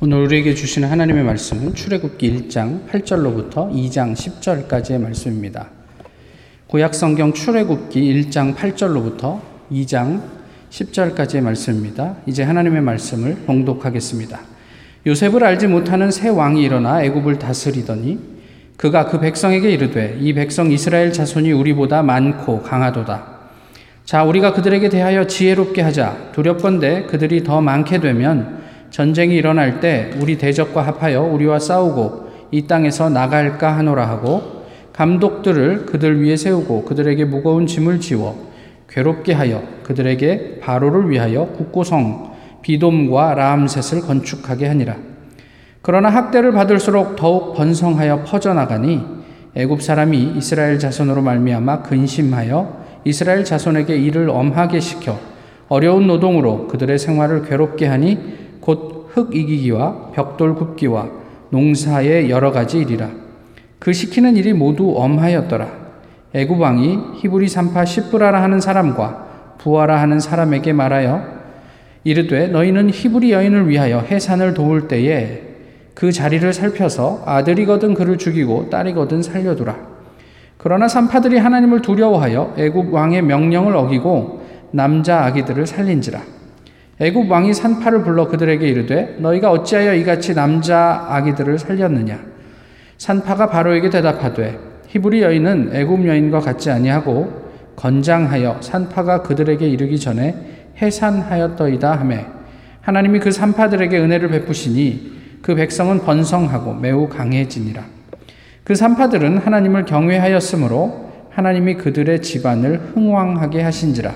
오늘 우리에게 주시는 하나님의 말씀은 출애굽기 1장 8절로부터 2장 10절까지의 말씀입니다. 구약 성경 출애굽기 1장 8절로부터 2장 10절까지의 말씀입니다. 이제 하나님의 말씀을 봉독하겠습니다. 요셉을 알지 못하는 새 왕이 일어나 애굽을 다스리더니 그가 그 백성에게 이르되 이 백성 이스라엘 자손이 우리보다 많고 강하도다. 자 우리가 그들에게 대하여 지혜롭게 하자 두렵건대 그들이 더 많게 되면 전쟁이 일어날 때 우리 대적과 합하여 우리와 싸우고 이 땅에서 나갈까 하노라 하고 감독들을 그들 위에 세우고 그들에게 무거운 짐을 지워 괴롭게 하여 그들에게 바로를 위하여 국고성 비돔과 라암셋을 건축하게 하니라. 그러나 학대를 받을수록 더욱 번성하여 퍼져나가니 애굽 사람이 이스라엘 자손으로 말미암아 근심하여 이스라엘 자손에게 일을 엄하게 시켜 어려운 노동으로 그들의 생활을 괴롭게 하니 곧 흙 이기기와 벽돌 굽기와 농사의 여러 가지 일이라. 그 시키는 일이 모두 엄하였더라. 애굽 왕이 히브리 산파 시브라라 하는 사람과 부하라 하는 사람에게 말하여 이르되 너희는 히브리 여인을 위하여 해산을 도울 때에 그 자리를 살펴서 아들이거든 그를 죽이고 딸이거든 살려두라. 그러나 산파들이 하나님을 두려워하여 애굽 왕의 명령을 어기고 남자 아기들을 살린지라. 애굽 왕이 산파를 불러 그들에게 이르되 너희가 어찌하여 이같이 남자 아기들을 살렸느냐? 산파가 바로에게 대답하되 히브리 여인은 애굽 여인과 같지 아니하고 건장하여 산파가 그들에게 이르기 전에 해산하였더이다 하매 하나님이 그 산파들에게 은혜를 베푸시니 그 백성은 번성하고 매우 강해지니라. 그 산파들은 하나님을 경외하였으므로 하나님이 그들의 집안을 흥왕하게 하신지라.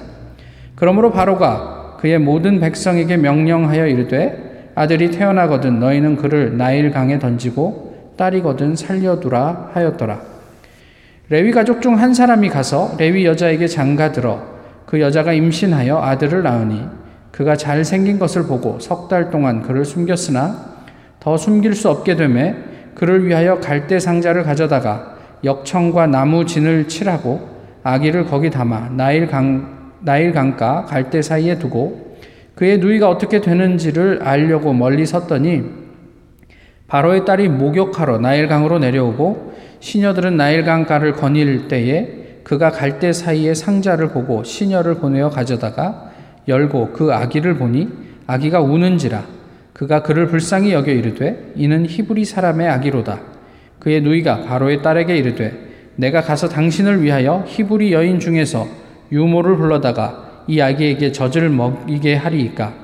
그러므로 바로가 그의 모든 백성에게 명령하여 이르되 아들이 태어나거든 너희는 그를 나일 강에 던지고 딸이거든 살려두라 하였더라. 레위 가족 중 한 사람이 가서 레위 여자에게 장가들어 그 여자가 임신하여 아들을 낳으니 그가 잘 생긴 것을 보고 석 달 동안 그를 숨겼으나 더 숨길 수 없게 되매 그를 위하여 갈대 상자를 가져다가 역청과 나무 진을 칠하고 아기를 거기 담아 나일 강 나일 강가 갈대 사이에 두고 그의 누이가 어떻게 되는지를 알려고 멀리 섰더니 바로의 딸이 목욕하러 나일 강으로 내려오고 시녀들은 나일 강가를 거닐 때에 그가 갈대 사이에 상자를 보고 시녀를 보내어 가져다가 열고 그 아기를 보니 아기가 우는지라 그가 그를 불쌍히 여겨 이르되 이는 히브리 사람의 아기로다. 그의 누이가 바로의 딸에게 이르되 내가 가서 당신을 위하여 히브리 여인 중에서 유모를 불러다가 이 아기에게 젖을 먹이게 하리이까?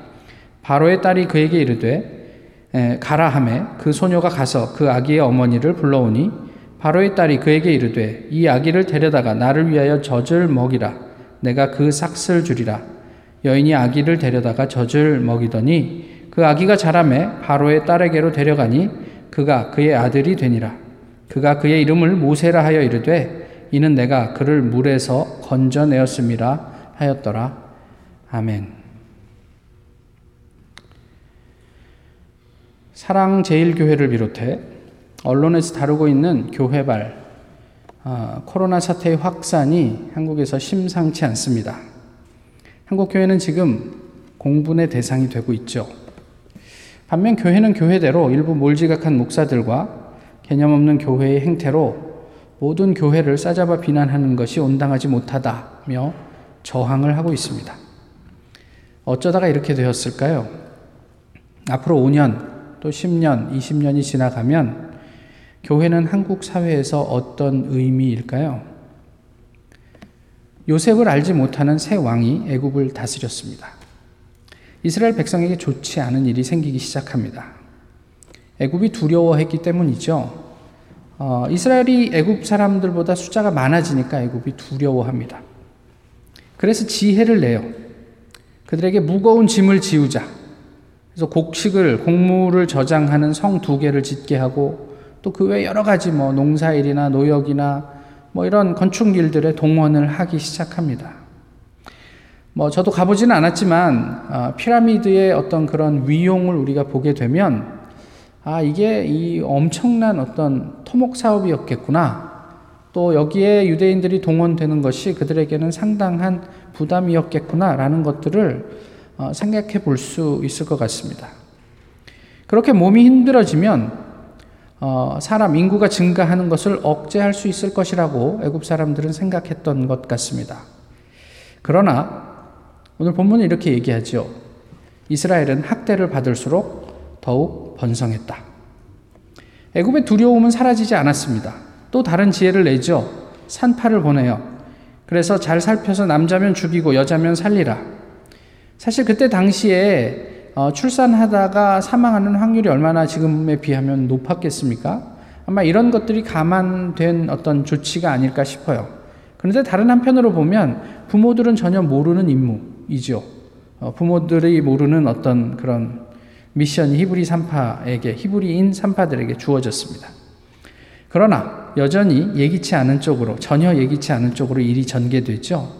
바로의 딸이 그에게 이르되 가라 하매 그 소녀가 가서 그 아기의 어머니를 불러오니 바로의 딸이 그에게 이르되 이 아기를 데려다가 나를 위하여 젖을 먹이라. 내가 그 삭슬 주리라. 여인이 아기를 데려다가 젖을 먹이더니 그 아기가 자라매 바로의 딸에게로 데려가니 그가 그의 아들이 되니라. 그가 그의 이름을 모세라 하여 이르되 이는 내가 그를 물에서 건져내었음이라 하였더라. 아멘. 사랑 제일교회를 비롯해 언론에서 다루고 있는 교회발 어, 코로나 사태의 확산이 한국에서 심상치 않습니다. 한국 교회는 지금 공분의 대상이 되고 있죠. 반면 교회는 교회대로 일부 몰지각한 목사들과 개념 없는 교회의 행태로 모든 교회를 싸잡아 비난하는 것이 온당하지 못하다며 저항을 하고 있습니다. 어쩌다가 이렇게 되었을까요? 앞으로 5년, 또 10년, 20년이 지나가면 교회는 한국 사회에서 어떤 의미일까요? 요셉을 알지 못하는 새 왕이 애굽을 다스렸습니다. 이스라엘 백성에게 좋지 않은 일이 생기기 시작합니다. 애굽이 두려워했기 때문이죠. 어, 이스라엘이 애굽 사람들보다 숫자가 많아지니까 애굽이 두려워합니다. 그래서 지혜를 내요. 그들에게 무거운 짐을 지우자. 그래서 곡식을 곡물을 저장하는 성 두 개를 짓게 하고 또 그 외 여러 가지 뭐 농사일이나 노역이나 뭐 이런 건축 일들에 동원을 하기 시작합니다. 뭐 저도 가보지는 않았지만 어, 피라미드의 어떤 그런 위용을 우리가 보게 되면 아, 이게 이 엄청난 어떤 토목 사업이었겠구나. 또 여기에 유대인들이 동원되는 것이 그들에게는 상당한 부담이었겠구나라는 것들을 어, 생각해 볼 수 있을 것 같습니다. 그렇게 몸이 힘들어지면 어, 사람 인구가 증가하는 것을 억제할 수 있을 것이라고 애굽 사람들은 생각했던 것 같습니다. 그러나 오늘 본문은 이렇게 얘기하죠. 이스라엘은 학대를 받을수록 더욱 번성했다. 애굽의 두려움은 사라지지 않았습니다. 또 다른 지혜를 내죠. 산파를 보내요. 그래서 잘 살펴서 남자면 죽이고 여자면 살리라. 사실 그때 당시에 어, 출산하다가 사망하는 확률이 얼마나 지금에 비하면 높았겠습니까? 아마 이런 것들이 감안된 어떤 조치가 아닐까 싶어요. 그런데 다른 한편으로 보면 부모들은 전혀 모르는 임무이죠. 어, 부모들이 모르는 어떤 그런 미션이 히브리 산파에게, 히브리인 산파들에게 주어졌습니다. 그러나 여전히 예기치 않은 쪽으로, 전혀 예기치 않은 쪽으로 일이 전개되죠.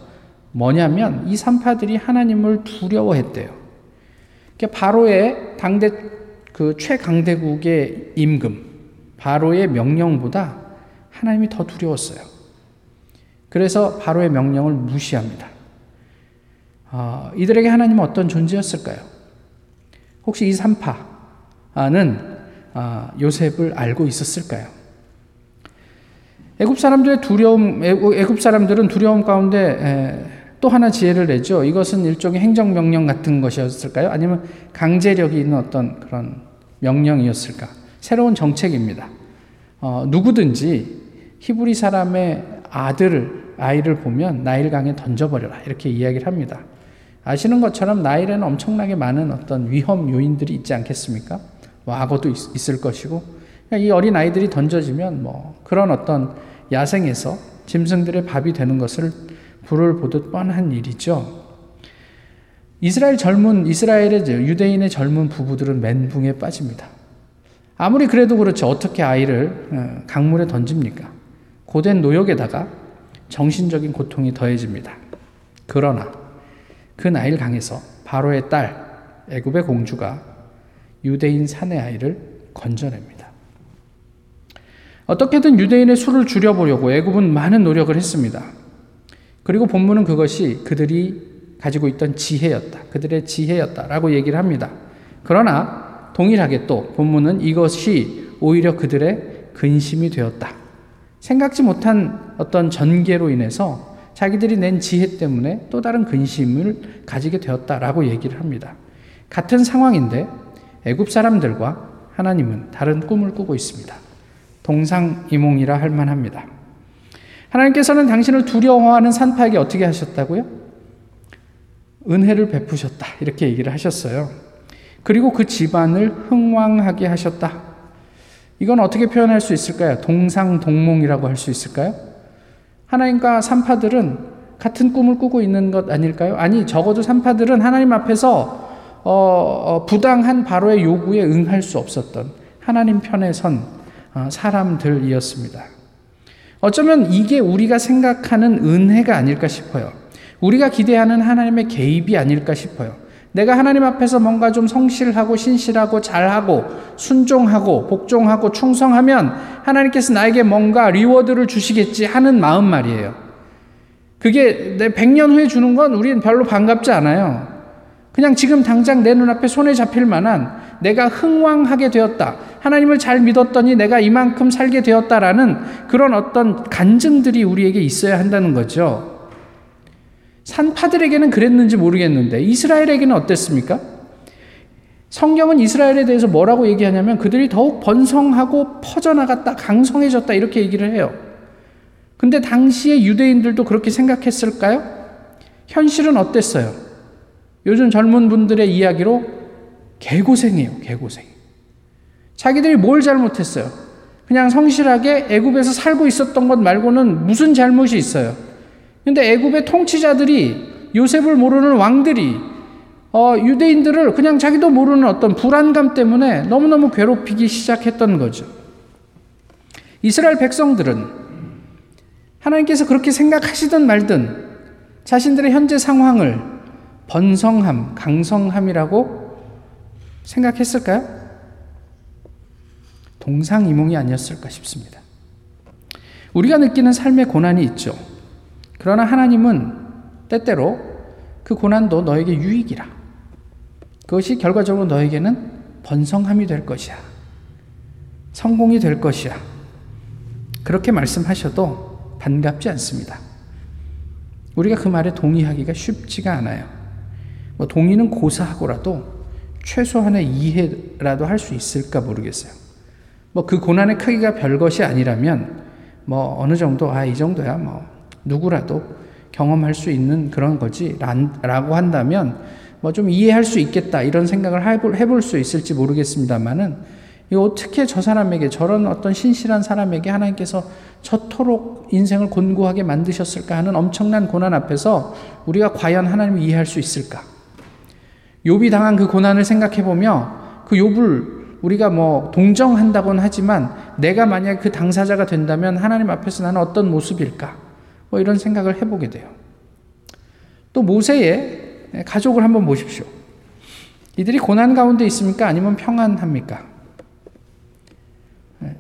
뭐냐면 이 산파들이 하나님을 두려워했대요. 바로의 당대 그 최강대국의 임금, 바로의 명령보다 하나님이 더 두려웠어요. 그래서 바로의 명령을 무시합니다. 어, 이들에게 하나님은 어떤 존재였을까요? 혹시 이 산파는 어, 요셉을 알고 있었을까요? 애굽 사람들의 두려움, 애굽 사람들은 두려움 가운데 에, 또 하나 지혜를 내죠. 이것은 일종의 행정 명령 같은 것이었을까요? 아니면 강제력이 있는 어떤 그런 명령이었을까? 새로운 정책입니다. 어, 누구든지 히브리 사람의 아들을, 아이를 보면 나일강에 던져버려라. 이렇게 이야기를 합니다. 아시는 것처럼 나일에는 엄청나게 많은 어떤 위험 요인들이 있지 않겠습니까? 뭐 악어도 있, 을 것이고, 이 어린 아이들이 던져지면 뭐 그런 어떤 야생에서 짐승들의 밥이 되는 것을 불을 보듯 뻔한 일이죠. 이스라엘 젊은 이스라엘의 유대인의 젊은 부부들은 멘붕에 빠집니다. 아무리 그래도 그렇죠. 어떻게 아이를 어, 강물에 던집니까? 고된 노역에다가 정신적인 고통이 더해집니다. 그러나 그 나일 강에서 바로의 딸 애굽의 공주가 유대인 사내 아이를 건져냅니다. 어떻게든 유대인의 수를 줄여보려고 애굽은 많은 노력을 했습니다. 그리고 본문은 그것이 그들이 가지고 있던 지혜였다. 그들의 지혜였다라고 얘기를 합니다. 그러나 동일하게 또 본문은 이것이 오히려 그들의 근심이 되었다. 생각지 못한 어떤 전개로 인해서 자기들이 낸 지혜 때문에 또 다른 근심을 가지게 되었다라고 얘기를 합니다. 같은 상황인데 애굽 사람들과 하나님은 다른 꿈을 꾸고 있습니다. 동상이몽이라 할 만합니다. 하나님께서는 당신을 두려워하는 산파에게 어떻게 하셨다고요? 은혜를 베푸셨다. 이렇게 얘기를 하셨어요. 그리고 그 집안을 흥왕하게 하셨다. 이건 어떻게 표현할 수 있을까요? 동상동몽이라고 할 수 있을까요? 하나님과 산파들은 같은 꿈을 꾸고 있는 것 아닐까요? 아니, 적어도 산파들은 하나님 앞에서 어, 어, 부당한 바로의 요구에 응할 수 없었던 하나님 편에 선 어, 사람들이었습니다. 어쩌면 이게 우리가 생각하는 은혜가 아닐까 싶어요. 우리가 기대하는 하나님의 개입이 아닐까 싶어요. 내가 하나님 앞에서 뭔가 좀 성실하고 신실하고 잘하고 순종하고 복종하고 충성하면 하나님께서 나에게 뭔가 리워드를 주시겠지 하는 마음 말이에요. 그게 내 100년 후에 주는 건 우리는 별로 반갑지 않아요. 그냥 지금 당장 내 눈앞에 손에 잡힐 만한 내가 흥왕하게 되었다. 하나님을 잘 믿었더니 내가 이만큼 살게 되었다라는 그런 어떤 간증들이 우리에게 있어야 한다는 거죠. 산파들에게는 그랬는지 모르겠는데 이스라엘에게는 어땠습니까? 성경은 이스라엘에 대해서 뭐라고 얘기하냐면 그들이 더욱 번성하고 퍼져나갔다, 강성해졌다 이렇게 얘기를 해요. 근데 당시의 유대인들도 그렇게 생각했을까요? 현실은 어땠어요? 요즘 젊은 분들의 이야기로 개고생이에요, 개고생. 자기들이 뭘 잘못했어요? 그냥 성실하게 애굽에서 살고 있었던 것 말고는 무슨 잘못이 있어요? 근데 애굽의 통치자들이 요셉을 모르는 왕들이 어, 유대인들을 그냥 자기도 모르는 어떤 불안감 때문에 너무너무 괴롭히기 시작했던 거죠. 이스라엘 백성들은 하나님께서 그렇게 생각하시든 말든 자신들의 현재 상황을 번성함, 강성함이라고 생각했을까요? 동상이몽이 아니었을까 싶습니다. 우리가 느끼는 삶의 고난이 있죠. 그러나 하나님은 때때로 그 고난도 너에게 유익이라. 그것이 결과적으로 너에게는 번성함이 될 것이야. 성공이 될 것이야. 그렇게 말씀하셔도 반갑지 않습니다. 우리가 그 말에 동의하기가 쉽지가 않아요. 뭐 동의는 고사하고라도 최소한의 이해라도 할 수 있을까 모르겠어요. 뭐 그 고난의 크기가 별것이 아니라면 뭐 어느 정도 아 이 정도야 뭐 누구라도 경험할 수 있는 그런 거지 라고 한다면 뭐 좀 이해할 수 있겠다 이런 생각을 해볼, 해볼 수 있을지 모르겠습니다만은 어떻게 저 사람에게 저런 어떤 신실한 사람에게 하나님께서 저토록 인생을 곤고하게 만드셨을까 하는 엄청난 고난 앞에서 우리가 과연 하나님을 이해할 수 있을까? 욥이 당한 그 고난을 생각해 보며 그 욥을 우리가 뭐 동정한다고는 하지만 내가 만약 그 당사자가 된다면 하나님 앞에서 나는 어떤 모습일까? 뭐 이런 생각을 해보게 돼요. 또 모세의 가족을 한번 보십시오. 이들이 고난 가운데 있습니까? 아니면 평안합니까? 네.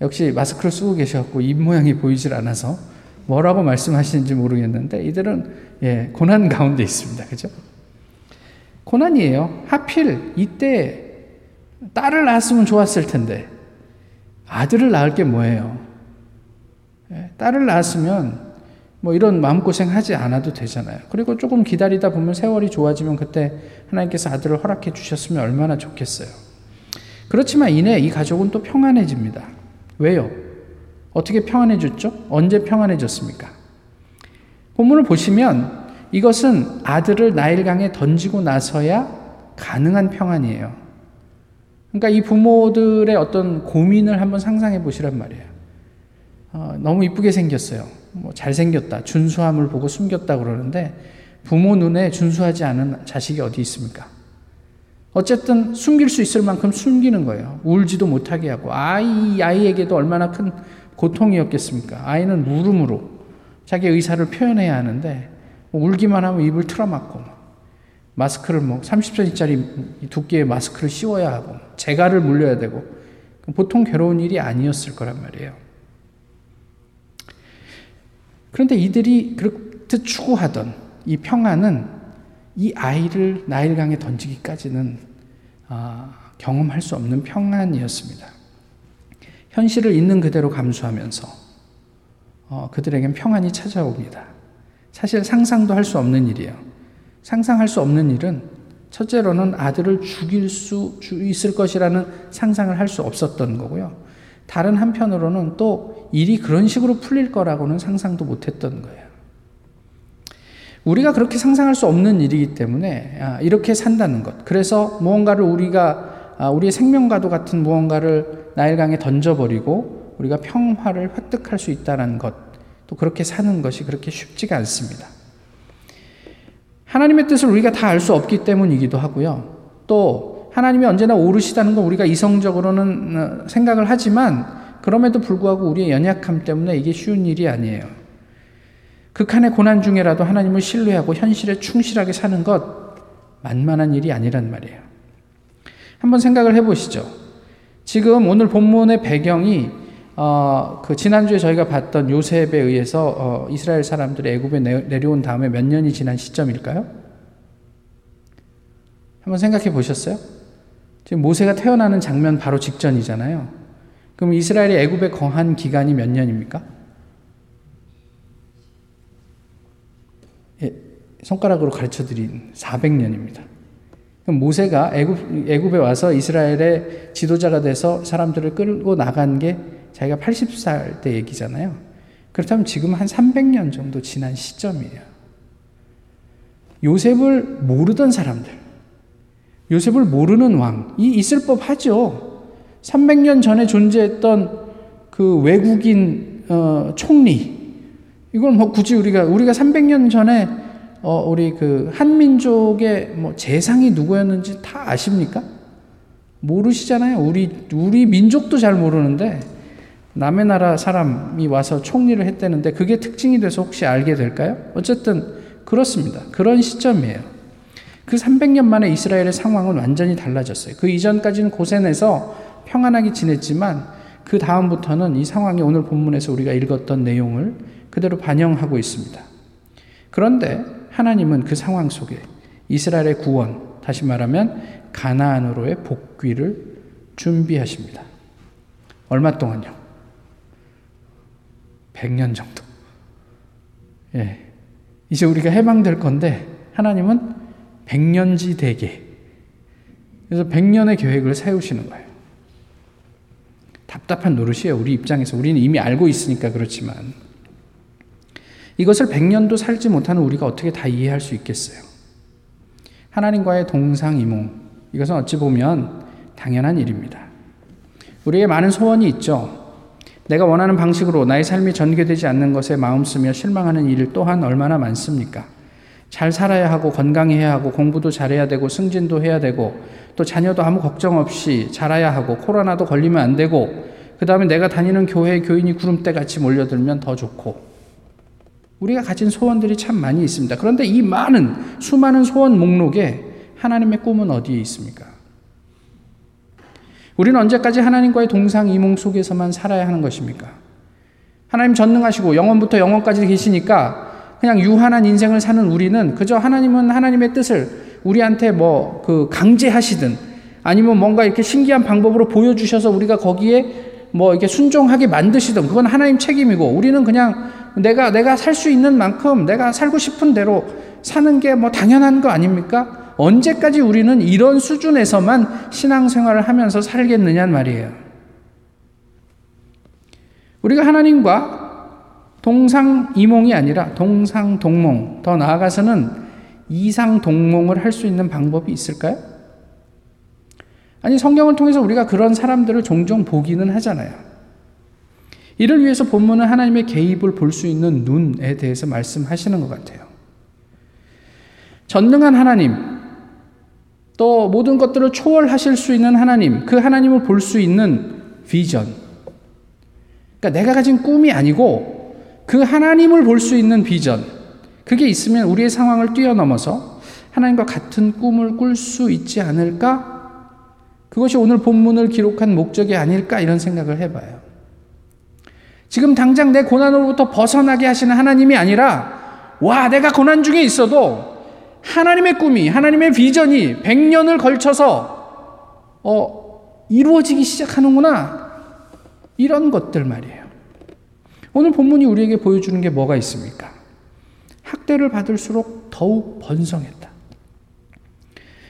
역시 마스크를 쓰고 계셔갖고 입 모양이 보이질 않아서 뭐라고 말씀하시는지 모르겠는데 이들은 예, 고난 가운데 있습니다. 그죠? 고난이에요. 하필 이때 딸을 낳았으면 좋았을 텐데 아들을 낳을 게 뭐예요? 예, 딸을 낳았으면 뭐 이런 마음고생 하지 않아도 되잖아요. 그리고 조금 기다리다 보면 세월이 좋아지면 그때 하나님께서 아들을 허락해 주셨으면 얼마나 좋겠어요. 그렇지만 이내 이 가족은 또 평안해집니다. 왜요? 어떻게 평안해졌죠? 언제 평안해졌습니까? 본문을 보시면 이것은 아들을 나일강에 던지고 나서야 가능한 평안이에요. 그러니까 이 부모들의 어떤 고민을 한번 상상해 보시란 말이에요. 어, 너무 이쁘게 생겼어요. 뭐 잘생겼다. 준수함을 보고 숨겼다 그러는데 부모 눈에 준수하지 않은 자식이 어디 있습니까? 어쨌든 숨길 수 있을 만큼 숨기는 거예요. 울지도 못하게 하고 아이 아이에게도 얼마나 큰 고통이었겠습니까? 아이는 물음으로 자기 의사를 표현해야 하는데 뭐 울기만 하면 입을 틀어막고 마스크를 뭐 30cm짜리 두께의 마스크를 씌워야 하고 재갈을 물려야 되고 보통 괴로운 일이 아니었을 거란 말이에요. 그런데 이들이 그렇듯 추구하던 이 평안은 이 아이를 나일강에 던지기까지는 아, 경험할 수 없는 평안이었습니다. 현실을 있는 그대로 감수하면서 어, 그들에겐 평안이 찾아옵니다. 사실 상상도 할 수 없는 일이에요. 상상할 수 없는 일은 첫째로는 아들을 죽일 수 있을 것이라는 상상을 할 수 없었던 거고요. 다른 한편으로는 또 일이 그런 식으로 풀릴 거라고는 상상도 못 했던 거예요. 우리가 그렇게 상상할 수 없는 일이기 때문에 아, 이렇게 산다는 것. 그래서 무언가를 우리가 아, 우리의 생명과도 같은 무언가를 나일강에 던져버리고 우리가 평화를 획득할 수 있다는 것. 또 그렇게 사는 것이 그렇게 쉽지가 않습니다. 하나님의 뜻을 우리가 다 알 수 없기 때문이기도 하고요. 또 하나님이 언제나 오르시다는 건 우리가 이성적으로는 어, 생각을 하지만 그럼에도 불구하고 우리의 연약함 때문에 이게 쉬운 일이 아니에요. 극한의 고난 중에라도 하나님을 신뢰하고 현실에 충실하게 사는 것 만만한 일이 아니란 말이에요. 한번 생각을 해보시죠. 지금 오늘 본문의 배경이 어, 그 지난주에 저희가 봤던 요셉에 의해서 어, 이스라엘 사람들이 애굽에 내려온 다음에 몇 년이 지난 시점일까요? 한번 생각해 보셨어요? 지금 모세가 태어나는 장면 바로 직전이잖아요. 그럼 이스라엘이 애굽에 거한 기간이 몇 년입니까? 예, 손가락으로 가르쳐 드린 400년입니다. 그럼 모세가 애굽 애굽에 와서 이스라엘의 지도자가 돼서 사람들을 끌고 나간 게 자기가 80살 때 얘기잖아요. 그렇다면 지금 한 300년 정도 지난 시점이에요. 요셉을 모르던 사람들, 요셉을 모르는 왕이 있을 법 하죠. 300년 전에 존재했던 그 외국인 어, 총리, 이걸 뭐 굳이 우리가, 우리가 300년 전에 어, 우리 그 한민족의 뭐 재상이 누구였는지 다 아십니까? 모르시잖아요. 우리, 우리 민족도 잘 모르는데 남의 나라 사람이 와서 총리를 했다는데 그게 특징이 돼서 혹시 알게 될까요? 어쨌든 그렇습니다. 그런 시점이에요. 그 300년 만에 이스라엘의 상황은 완전히 달라졌어요. 그 이전까지는 고센에서 평안하게 지냈지만 그 다음부터는 이 상황이 오늘 본문에서 우리가 읽었던 내용을 그대로 반영하고 있습니다. 그런데 하나님은 그 상황 속에 이스라엘의 구원, 다시 말하면 가나안으로의 복귀를 준비하십니다. 얼마 동안요? 100년 정도. 예. 이제 우리가 해방될 건데 하나님은 100년지 대계. 그래서 100년의 계획을 세우시는 거예요. 답답한 노릇이에요. 우리 입장에서. 우리는 이미 알고 있으니까 그렇지만. 이것을 100년도 살지 못하는 우리가 어떻게 다 이해할 수 있겠어요? 하나님과의 동상이몽. 이것은 어찌 보면 당연한 일입니다. 우리에게 많은 소원이 있죠. 내가 원하는 방식으로 나의 삶이 전개되지 않는 것에 마음 쓰며 실망하는 일 또한 얼마나 많습니까? 잘 살아야 하고 건강해야 하고 공부도 잘해야 되고 승진도 해야 되고 또 자녀도 아무 걱정 없이 자라야 하고 코로나도 걸리면 안 되고 그 다음에 내가 다니는 교회 교인이 구름대 같이 몰려들면 더 좋고 우리가 가진 소원들이 참 많이 있습니다. 그런데 이 많은 수많은 소원 목록에 하나님의 꿈은 어디에 있습니까? 우리는 언제까지 하나님과의 동상이몽 속에서만 살아야 하는 것입니까? 하나님 전능하시고 영원부터 영원까지 계시니까 그냥 유한한 인생을 사는 우리는 그저 하나님은 하나님의 뜻을 우리한테 뭐 그 강제하시든 아니면 뭔가 이렇게 신기한 방법으로 보여주셔서 우리가 거기에 뭐 이렇게 순종하게 만드시든 그건 하나님 책임이고 우리는 그냥 내가 내가 살 수 있는 만큼 내가 살고 싶은 대로 사는 게 뭐 당연한 거 아닙니까? 언제까지 우리는 이런 수준에서만 신앙생활을 하면서 살겠느냐는 말이에요. 우리가 하나님과 동상이몽이 아니라 동상동몽, 더 나아가서는 이상동몽을 할 수 있는 방법이 있을까요? 아니, 성경을 통해서 우리가 그런 사람들을 종종 보기는 하잖아요. 이를 위해서 본문은 하나님의 개입을 볼 수 있는 눈에 대해서 말씀하시는 것 같아요. 전능한 하나님, 또 모든 것들을 초월하실 수 있는 하나님, 그 하나님을 볼 수 있는 비전. 그러니까 내가 가진 꿈이 아니고 그 하나님을 볼 수 있는 비전. 그게 있으면 우리의 상황을 뛰어넘어서 하나님과 같은 꿈을 꿀 수 있지 않을까? 그것이 오늘 본문을 기록한 목적이 아닐까? 이런 생각을 해봐요. 지금 당장 내 고난으로부터 벗어나게 하시는 하나님이 아니라, 와, 내가 고난 중에 있어도 하나님의 꿈이, 하나님의 비전이 100년을 걸쳐서 어, 이루어지기 시작하는구나. 이런 것들 말이에요. 오늘 본문이 우리에게 보여주는 게 뭐가 있습니까? 학대를 받을수록 더욱 번성했다.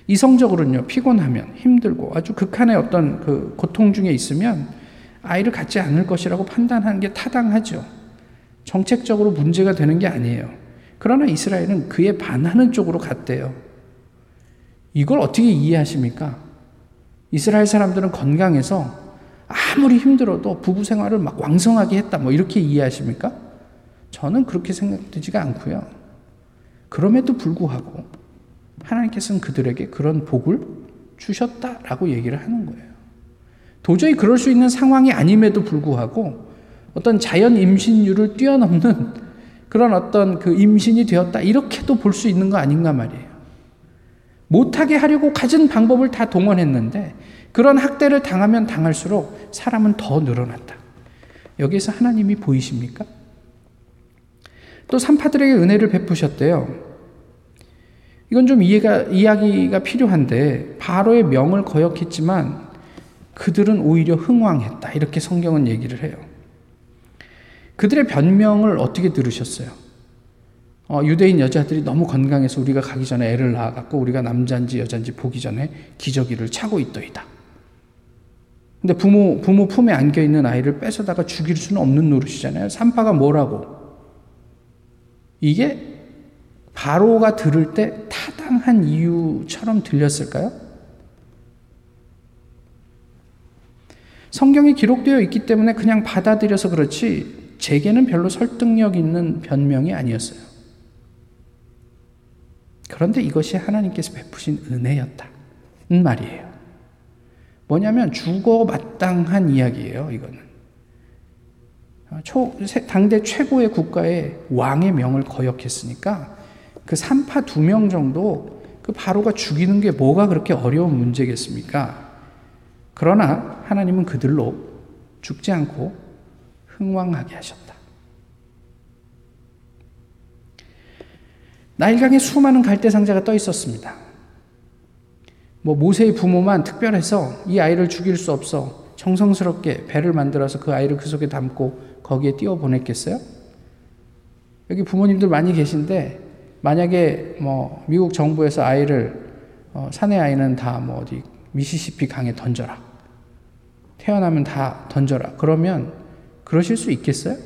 이성적으로는요, 피곤하면, 힘들고 아주 극한의 어떤 그 고통 중에 있으면 아이를 갖지 않을 것이라고 판단하는 게 타당하죠. 정책적으로 문제가 되는 게 아니에요. 그러나 이스라엘은 그에 반하는 쪽으로 갔대요. 이걸 어떻게 이해하십니까? 이스라엘 사람들은 건강해서 아무리 힘들어도 부부 생활을 막 왕성하게 했다. 뭐 이렇게 이해하십니까? 저는 그렇게 생각되지가 않고요. 그럼에도 불구하고 하나님께서는 그들에게 그런 복을 주셨다라고 얘기를 하는 거예요. 도저히 그럴 수 있는 상황이 아님에도 불구하고 어떤 자연 임신율을 뛰어넘는 그런 어떤 그 임신이 되었다. 이렇게도 볼 수 있는 거 아닌가 말이에요. 못하게 하려고 가진 방법을 다 동원했는데 그런 학대를 당하면 당할수록 사람은 더 늘어난다. 여기서 하나님이 보이십니까? 또 산파들에게 은혜를 베푸셨대요. 이건 좀 이해가, 이야기가 필요한데, 바로의 명을 거역했지만 그들은 오히려 흥왕했다. 이렇게 성경은 얘기를 해요. 그들의 변명을 어떻게 들으셨어요? 어, 유대인 여자들이 너무 건강해서 우리가 가기 전에 애를 낳아갖고 우리가 남자인지 여자인지 보기 전에 기저귀를 차고 있더이다. 근데 부모, 부모 품에 안겨 있는 아이를 뺏어다가 죽일 수는 없는 노릇이잖아요. 산파가 뭐라고? 이게 바로가 들을 때 타당한 이유처럼 들렸을까요? 성경이 기록되어 있기 때문에 그냥 받아들여서 그렇지 제게는 별로 설득력 있는 변명이 아니었어요. 그런데 이것이 하나님께서 베푸신 은혜였다. 는 말이에요. 뭐냐면 죽어 마땅한 이야기예요, 이거는. 초, 당대 최고의 국가의 왕의 명을 거역했으니까 그 산파 두 명 정도 그 바로가 죽이는 게 뭐가 그렇게 어려운 문제겠습니까? 그러나 하나님은 그들로 죽지 않고 흥왕하게 하셨다. 나일강에 수많은 갈대 상자가 떠 있었습니다. 뭐 모세의 부모만 특별해서 이 아이를 죽일 수 없어 정성스럽게 배를 만들어서 그 아이를 그 속에 담고 거기에 띄워 보냈겠어요? 여기 부모님들 많이 계신데 만약에 뭐 미국 정부에서 아이를 어, 사내 아이는 다 뭐 어디 미시시피 강에 던져라. 태어나면 다 던져라. 그러면 그러실 수 있겠어요?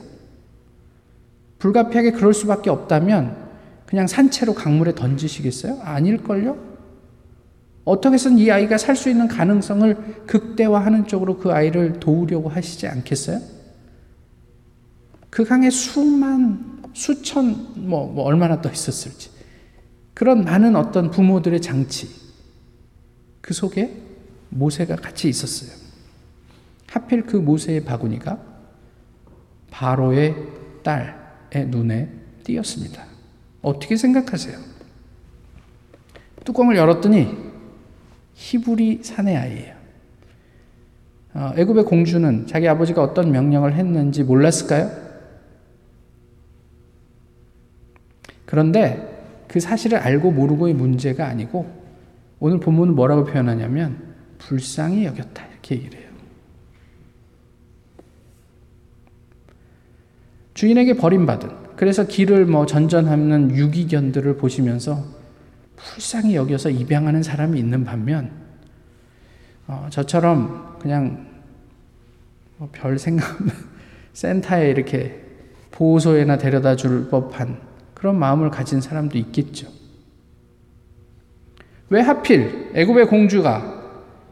불가피하게 그럴 수밖에 없다면 그냥 산채로 강물에 던지시겠어요? 아닐걸요? 어떻게 해서든 이 아이가 살 수 있는 가능성을 극대화하는 쪽으로 그 아이를 도우려고 하시지 않겠어요? 그 강에 수만, 수천, 뭐, 뭐 얼마나 떠 있었을지. 그런 많은 어떤 부모들의 장치. 그 속에 모세가 같이 있었어요. 하필 그 모세의 바구니가 바로의 딸의 눈에 띄었습니다. 어떻게 생각하세요? 뚜껑을 열었더니 히브리 사내 아이예요. 어, 애굽의 공주는 자기 아버지가 어떤 명령을 했는지 몰랐을까요? 그런데 그 사실을 알고 모르고의 문제가 아니고 오늘 본문은 뭐라고 표현하냐면 불쌍히 여겼다 이렇게 얘기를 해요. 주인에게 버림받은 그래서 길을 뭐 전전하는 유기견들을 보시면서 불쌍히 여겨서 입양하는 사람이 있는 반면 어, 저처럼 그냥 뭐 별 생각 센터에 이렇게 보호소에나 데려다 줄 법한 그런 마음을 가진 사람도 있겠죠. 왜 하필 애굽의 공주가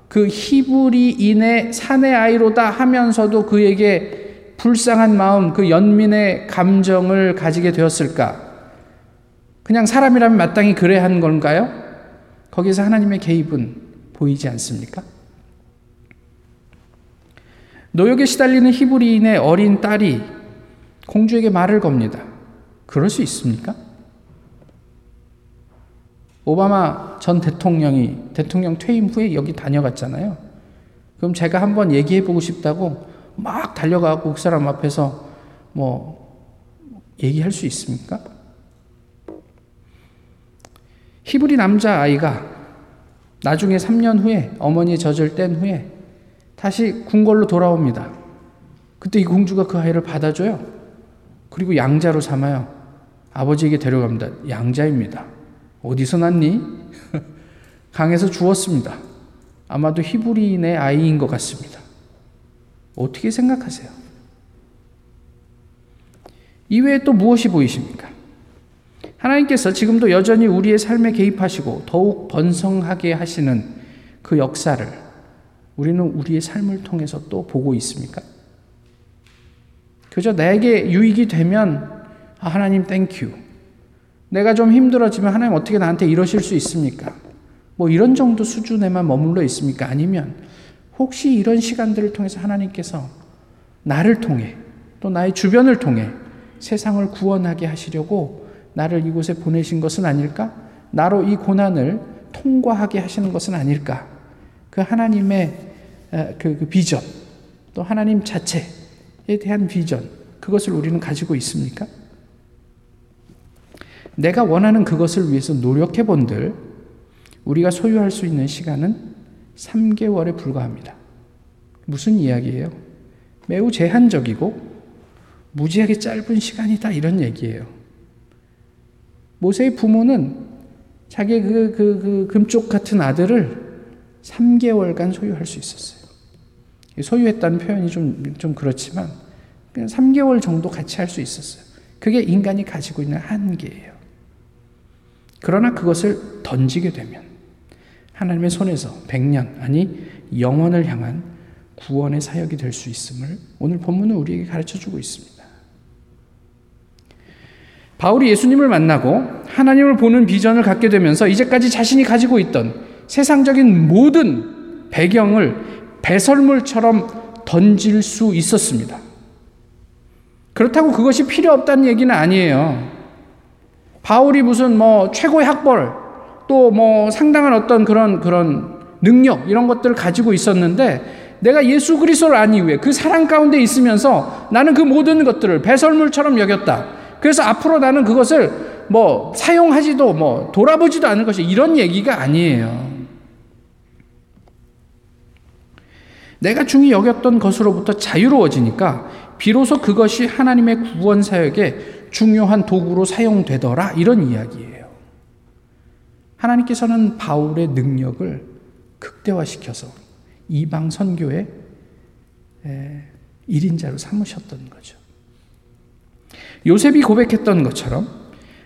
그 히브리인의 사내 아이로다 하면서도 그에게 불쌍한 마음, 그 연민의 감정을 가지게 되었을까? 그냥 사람이라면 마땅히 그래야 한 건가요? 거기서 하나님의 개입은 보이지 않습니까? 노역에 시달리는 히브리인의 어린 딸이 공주에게 말을 겁니다. 그럴 수 있습니까? 오바마 전 대통령이 대통령 퇴임 후에 여기 다녀갔잖아요. 그럼 제가 한번 얘기해 보고 싶다고 막 달려가고 그 사람 앞에서 뭐 얘기할 수 있습니까? 히브리 남자 아이가 나중에 3년 후에 어머니의 젖을 뗀 후에 다시 궁궐로 돌아옵니다. 그때 이 공주가 그 아이를 받아줘요. 그리고 양자로 삼아요. 아버지에게 데려갑니다. 양자입니다. 어디서 났니? 강에서 주웠습니다. 아마도 히브리인의 아이인 것 같습니다. 어떻게 생각하세요? 이외에 또 무엇이 보이십니까? 하나님께서 지금도 여전히 우리의 삶에 개입하시고 더욱 번성하게 하시는 그 역사를 우리는 우리의 삶을 통해서 또 보고 있습니까? 그저 나에게 유익이 되면 아, 하나님 thank you. 내가 좀 힘들어지면 하나님 어떻게 나한테 이러실 수 있습니까? 뭐 이런 정도 수준에만 머물러 있습니까? 아니면 혹시 이런 시간들을 통해서 하나님께서 나를 통해 또 나의 주변을 통해 세상을 구원하게 하시려고 나를 이곳에 보내신 것은 아닐까? 나로 이 고난을 통과하게 하시는 것은 아닐까? 그 하나님의 그, 그 비전, 또 하나님 자체에 대한 비전, 그것을 우리는 가지고 있습니까? 내가 원하는 그것을 위해서 노력해 본들 우리가 소유할 수 있는 시간은 3개월에 불과합니다. 무슨 이야기예요? 매우 제한적이고 무지하게 짧은 시간이다 이런 얘기예요. 모세의 부모는 자기 그, 그, 그 금쪽 같은 아들을 3개월간 소유할 수 있었어요. 소유했다는 표현이 좀, 좀 그렇지만 3개월 정도 같이 할 수 있었어요. 그게 인간이 가지고 있는 한계예요. 그러나 그것을 던지게 되면 하나님의 손에서 백년 아니 영원을 향한 구원의 사역이 될 수 있음을 오늘 본문은 우리에게 가르쳐 주고 있습니다. 바울이 예수님을 만나고 하나님을 보는 비전을 갖게 되면서 이제까지 자신이 가지고 있던 세상적인 모든 배경을 배설물처럼 던질 수 있었습니다. 그렇다고 그것이 필요 없다는 얘기는 아니에요. 바울이 무슨 뭐 최고의 학벌 또 뭐 상당한 어떤 그런 그런 능력 이런 것들을 가지고 있었는데 내가 예수 그리스도를 안 이후에 그 사랑 가운데 있으면서 나는 그 모든 것들을 배설물처럼 여겼다. 그래서 앞으로 나는 그것을 뭐 사용하지도 뭐 돌아보지도 않을 것이 이런 얘기가 아니에요. 내가 중히 여겼던 것으로부터 자유로워지니까 비로소 그것이 하나님의 구원 사역에 중요한 도구로 사용되더라 이런 이야기예요. 하나님께서는 바울의 능력을 극대화시켜서 이방 선교의 1인자로 삼으셨던 거죠. 요셉이 고백했던 것처럼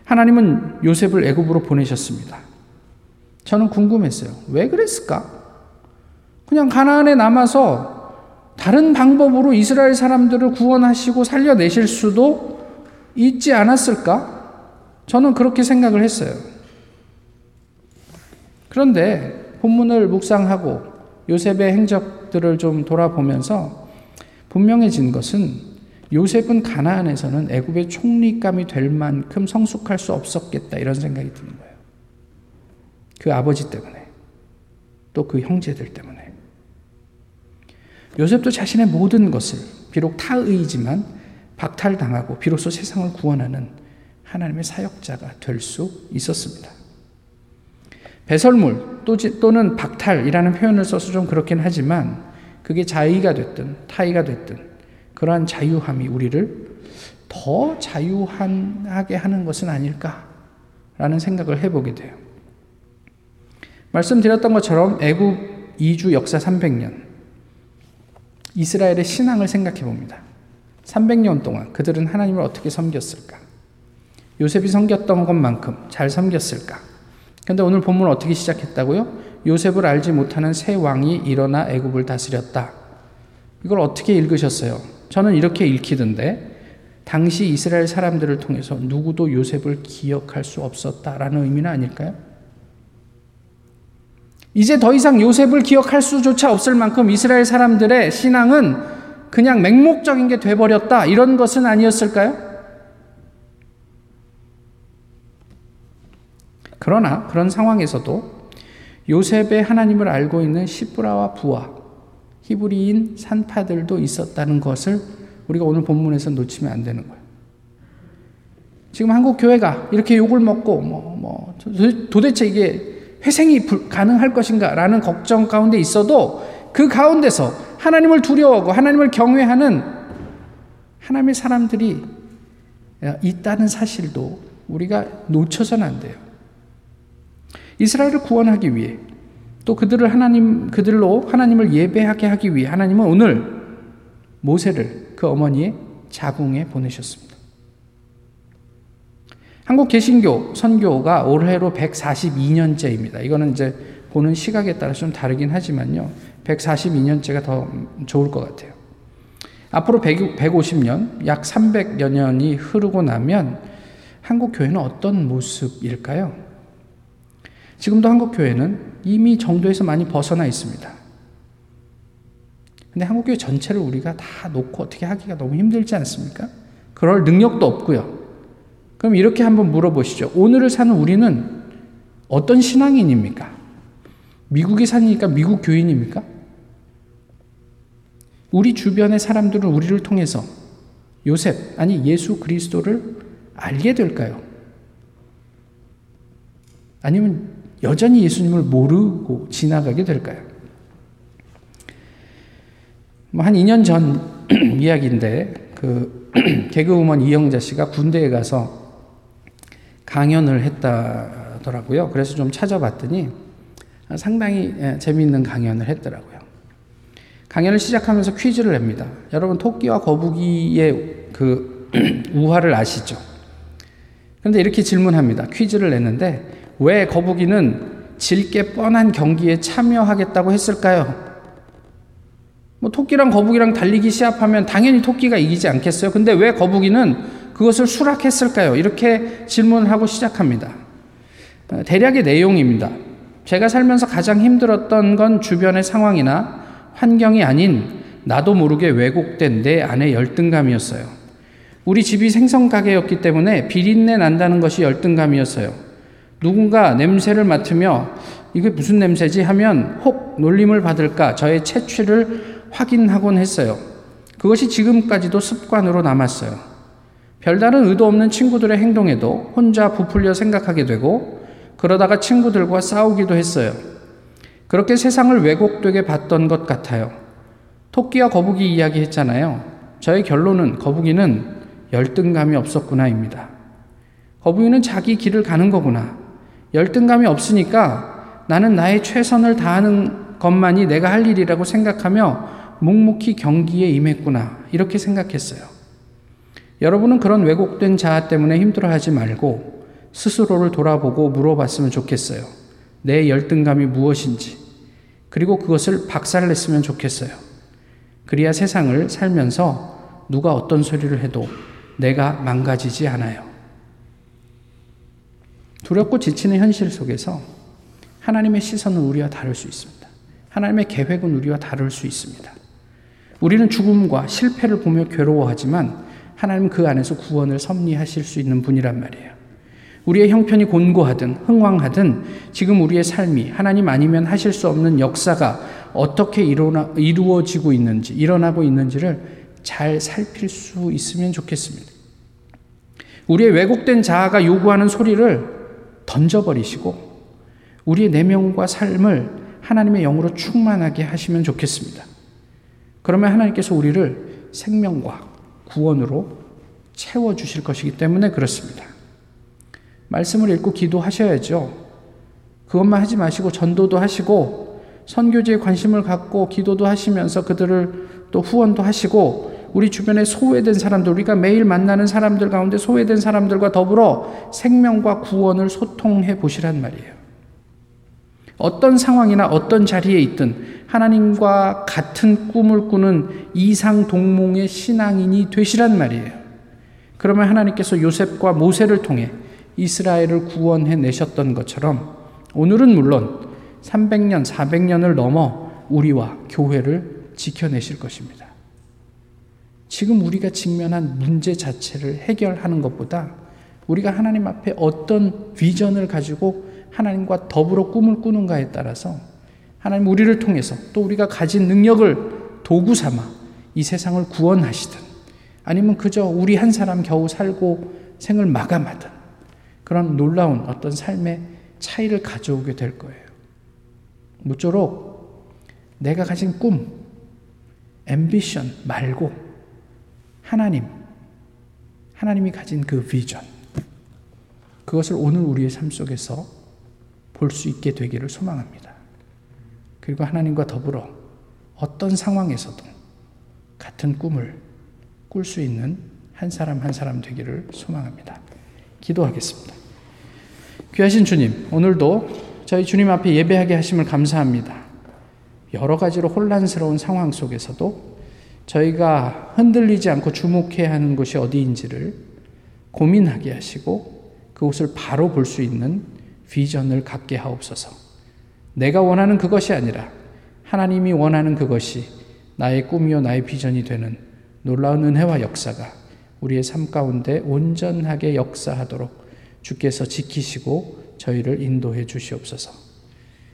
하나님은 요셉을 애굽으로 보내셨습니다. 저는 궁금했어요. 왜 그랬을까? 그냥 가나안에 남아서 다른 방법으로 이스라엘 사람들을 구원하시고 살려내실 수도 있지 않았을까? 저는 그렇게 생각을 했어요. 그런데 본문을 묵상하고 요셉의 행적들을 좀 돌아보면서 분명해진 것은 요셉은 가나안에서는 애굽의 총리감이 될 만큼 성숙할 수 없었겠다 이런 생각이 드는 거예요. 그 아버지 때문에 또 그 형제들 때문에 요셉도 자신의 모든 것을 비록 타의이지만 박탈당하고 비로소 세상을 구원하는 하나님의 사역자가 될 수 있었습니다. 배설물 또는 박탈이라는 표현을 써서 좀 그렇긴 하지만 그게 자의가 됐든 타의가 됐든 그러한 자유함이 우리를 더 자유하게 하는 것은 아닐까라는 생각을 해보게 돼요. 말씀드렸던 것처럼 애굽 이주 역사 300년 이스라엘의 신앙을 생각해 봅니다. 300년 동안 그들은 하나님을 어떻게 섬겼을까? 요셉이 섬겼던 것만큼 잘 섬겼을까? 근데 오늘 본문 어떻게 시작했다고요? 요셉을 알지 못하는 새 왕이 일어나 애굽을 다스렸다. 이걸 어떻게 읽으셨어요? 저는 이렇게 읽히던데 당시 이스라엘 사람들을 통해서 누구도 요셉을 기억할 수 없었다라는 의미는 아닐까요? 이제 더 이상 요셉을 기억할 수조차 없을 만큼 이스라엘 사람들의 신앙은 그냥 맹목적인 게 돼버렸다. 이런 것은 아니었을까요? 그러나 그런 상황에서도 요셉의 하나님을 알고 있는 시브라와 부하, 히브리인 산파들도 있었다는 것을 우리가 오늘 본문에서 놓치면 안 되는 거예요. 지금 한국 교회가 이렇게 욕을 먹고 뭐, 뭐 도대체 이게 회생이 가능할 것인가라는 걱정 가운데 있어도 그 가운데서 하나님을 두려워하고 하나님을 경외하는 하나님의 사람들이 있다는 사실도 우리가 놓쳐서는 안 돼요. 이스라엘을 구원하기 위해 또 그들을 하나님 그들로 하나님을 예배하게 하기 위해 하나님은 오늘 모세를 그 어머니의 자궁에 보내셨습니다. 한국 개신교 선교가 올해로 142년째입니다. 이거는 이제 보는 시각에 따라 좀 다르긴 하지만요. 142년째가 더 좋을 것 같아요. 앞으로 100, 150년, 약 300여 년이 흐르고 나면 한국 교회는 어떤 모습일까요? 지금도 한국 교회는 이미 정도에서 많이 벗어나 있습니다. 근데 한국 교회 전체를 우리가 다 놓고 어떻게 하기가 너무 힘들지 않습니까? 그럴 능력도 없고요. 그럼 이렇게 한번 물어보시죠. 오늘을 사는 우리는 어떤 신앙인입니까? 미국에 사니까 미국 교인입니까? 우리 주변의 사람들은 우리를 통해서 요셉, 아니 예수 그리스도를 알게 될까요? 아니면 여전히 예수님을 모르고 지나가게 될까요? 뭐 한 2년 전 이야기인데 그 개그우먼 이영자 씨가 군대에 가서 강연을 했다더라고요. 그래서 좀 찾아봤더니 상당히 예, 재미있는 강연을 했더라고요. 강연을 시작하면서 퀴즈를 냅니다. 여러분 토끼와 거북이의 그 우화를 아시죠? 그런데 이렇게 질문합니다. 퀴즈를 냈는데 왜 거북이는 질게 뻔한 경기에 참여하겠다고 했을까요? 뭐 토끼랑 거북이랑 달리기 시합하면 당연히 토끼가 이기지 않겠어요? 근데 왜 거북이는 그것을 수락했을까요? 이렇게 질문을 하고 시작합니다. 어, 대략의 내용입니다. 제가 살면서 가장 힘들었던 건 주변의 상황이나 환경이 아닌 나도 모르게 왜곡된 내 안의 열등감이었어요. 우리 집이 생선가게였기 때문에 비린내 난다는 것이 열등감이었어요. 누군가 냄새를 맡으며 이게 무슨 냄새지 하면 혹 놀림을 받을까 저의 채취를 확인하곤 했어요. 그것이 지금까지도 습관으로 남았어요. 별다른 의도 없는 친구들의 행동에도 혼자 부풀려 생각하게 되고 그러다가 친구들과 싸우기도 했어요. 그렇게 세상을 왜곡되게 봤던 것 같아요. 토끼와 거북이 이야기 했잖아요. 저의 결론은 거북이는 열등감이 없었구나입니다. 거북이는 자기 길을 가는 거구나. 열등감이 없으니까 나는 나의 최선을 다하는 것만이 내가 할 일이라고 생각하며 묵묵히 경기에 임했구나. 이렇게 생각했어요. 여러분은 그런 왜곡된 자아 때문에 힘들어하지 말고 스스로를 돌아보고 물어봤으면 좋겠어요. 내 열등감이 무엇인지, 그리고 그것을 박살냈으면 좋겠어요. 그래야 세상을 살면서 누가 어떤 소리를 해도 내가 망가지지 않아요. 두렵고 지치는 현실 속에서 하나님의 시선은 우리와 다를 수 있습니다. 하나님의 계획은 우리와 다를 수 있습니다. 우리는 죽음과 실패를 보며 괴로워하지만 하나님은 그 안에서 구원을 섭리하실 수 있는 분이란 말이에요. 우리의 형편이 곤고하든 흥왕하든 지금 우리의 삶이 하나님 아니면 하실 수 없는 역사가 어떻게 일어나, 이루어지고 있는지, 일어나고 있는지를 잘 살필 수 있으면 좋겠습니다. 우리의 왜곡된 자아가 요구하는 소리를 던져버리시고 우리의 내면과 삶을 하나님의 영으로 충만하게 하시면 좋겠습니다. 그러면 하나님께서 우리를 생명과 구원으로 채워주실 것이기 때문에 그렇습니다. 말씀을 읽고 기도하셔야죠. 그것만 하지 마시고 전도도 하시고 선교지에 관심을 갖고 기도도 하시면서 그들을 또 후원도 하시고 우리 주변에 소외된 사람들, 우리가 매일 만나는 사람들 가운데 소외된 사람들과 더불어 생명과 구원을 소통해 보시란 말이에요. 어떤 상황이나 어떤 자리에 있든 하나님과 같은 꿈을 꾸는 이상 동몽의 신앙인이 되시란 말이에요. 그러면 하나님께서 요셉과 모세를 통해 이스라엘을 구원해 내셨던 것처럼 오늘은 물론 300년, 400년을 넘어 우리와 교회를 지켜내실 것입니다. 지금 우리가 직면한 문제 자체를 해결하는 것보다 우리가 하나님 앞에 어떤 비전을 가지고 하나님과 더불어 꿈을 꾸는가에 따라서 하나님 우리를 통해서 또 우리가 가진 능력을 도구 삼아 이 세상을 구원하시든 아니면 그저 우리 한 사람 겨우 살고 생을 마감하든 그런 놀라운 어떤 삶의 차이를 가져오게 될 거예요. 모쪼록 내가 가진 꿈, 앰비션 말고 하나님, 하나님이 가진 그 비전, 그것을 오늘 우리의 삶 속에서 볼 수 있게 되기를 소망합니다. 그리고 하나님과 더불어 어떤 상황에서도 같은 꿈을 꿀 수 있는 한 사람 한 사람 되기를 소망합니다. 기도하겠습니다. 귀하신 주님, 오늘도 저희 주님 앞에 예배하게 하심을 감사합니다. 여러 가지로 혼란스러운 상황 속에서도 저희가 흔들리지 않고 주목해야 하는 것이 어디인지를 고민하게 하시고 그것을 바로 볼 수 있는 비전을 갖게 하옵소서. 내가 원하는 그것이 아니라 하나님이 원하는 그것이 나의 꿈이요 나의 비전이 되는 놀라운 은혜와 역사가 우리의 삶 가운데 온전하게 역사하도록 주께서 지키시고 저희를 인도해 주시옵소서.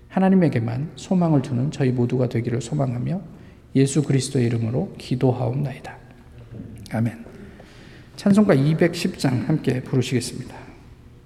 하나님에게만 소망을 두는 저희 모두가 되기를 소망하며 예수 그리스도의 이름으로 기도하옵나이다. 아멘. 찬송가 210장 함께 부르시겠습니다.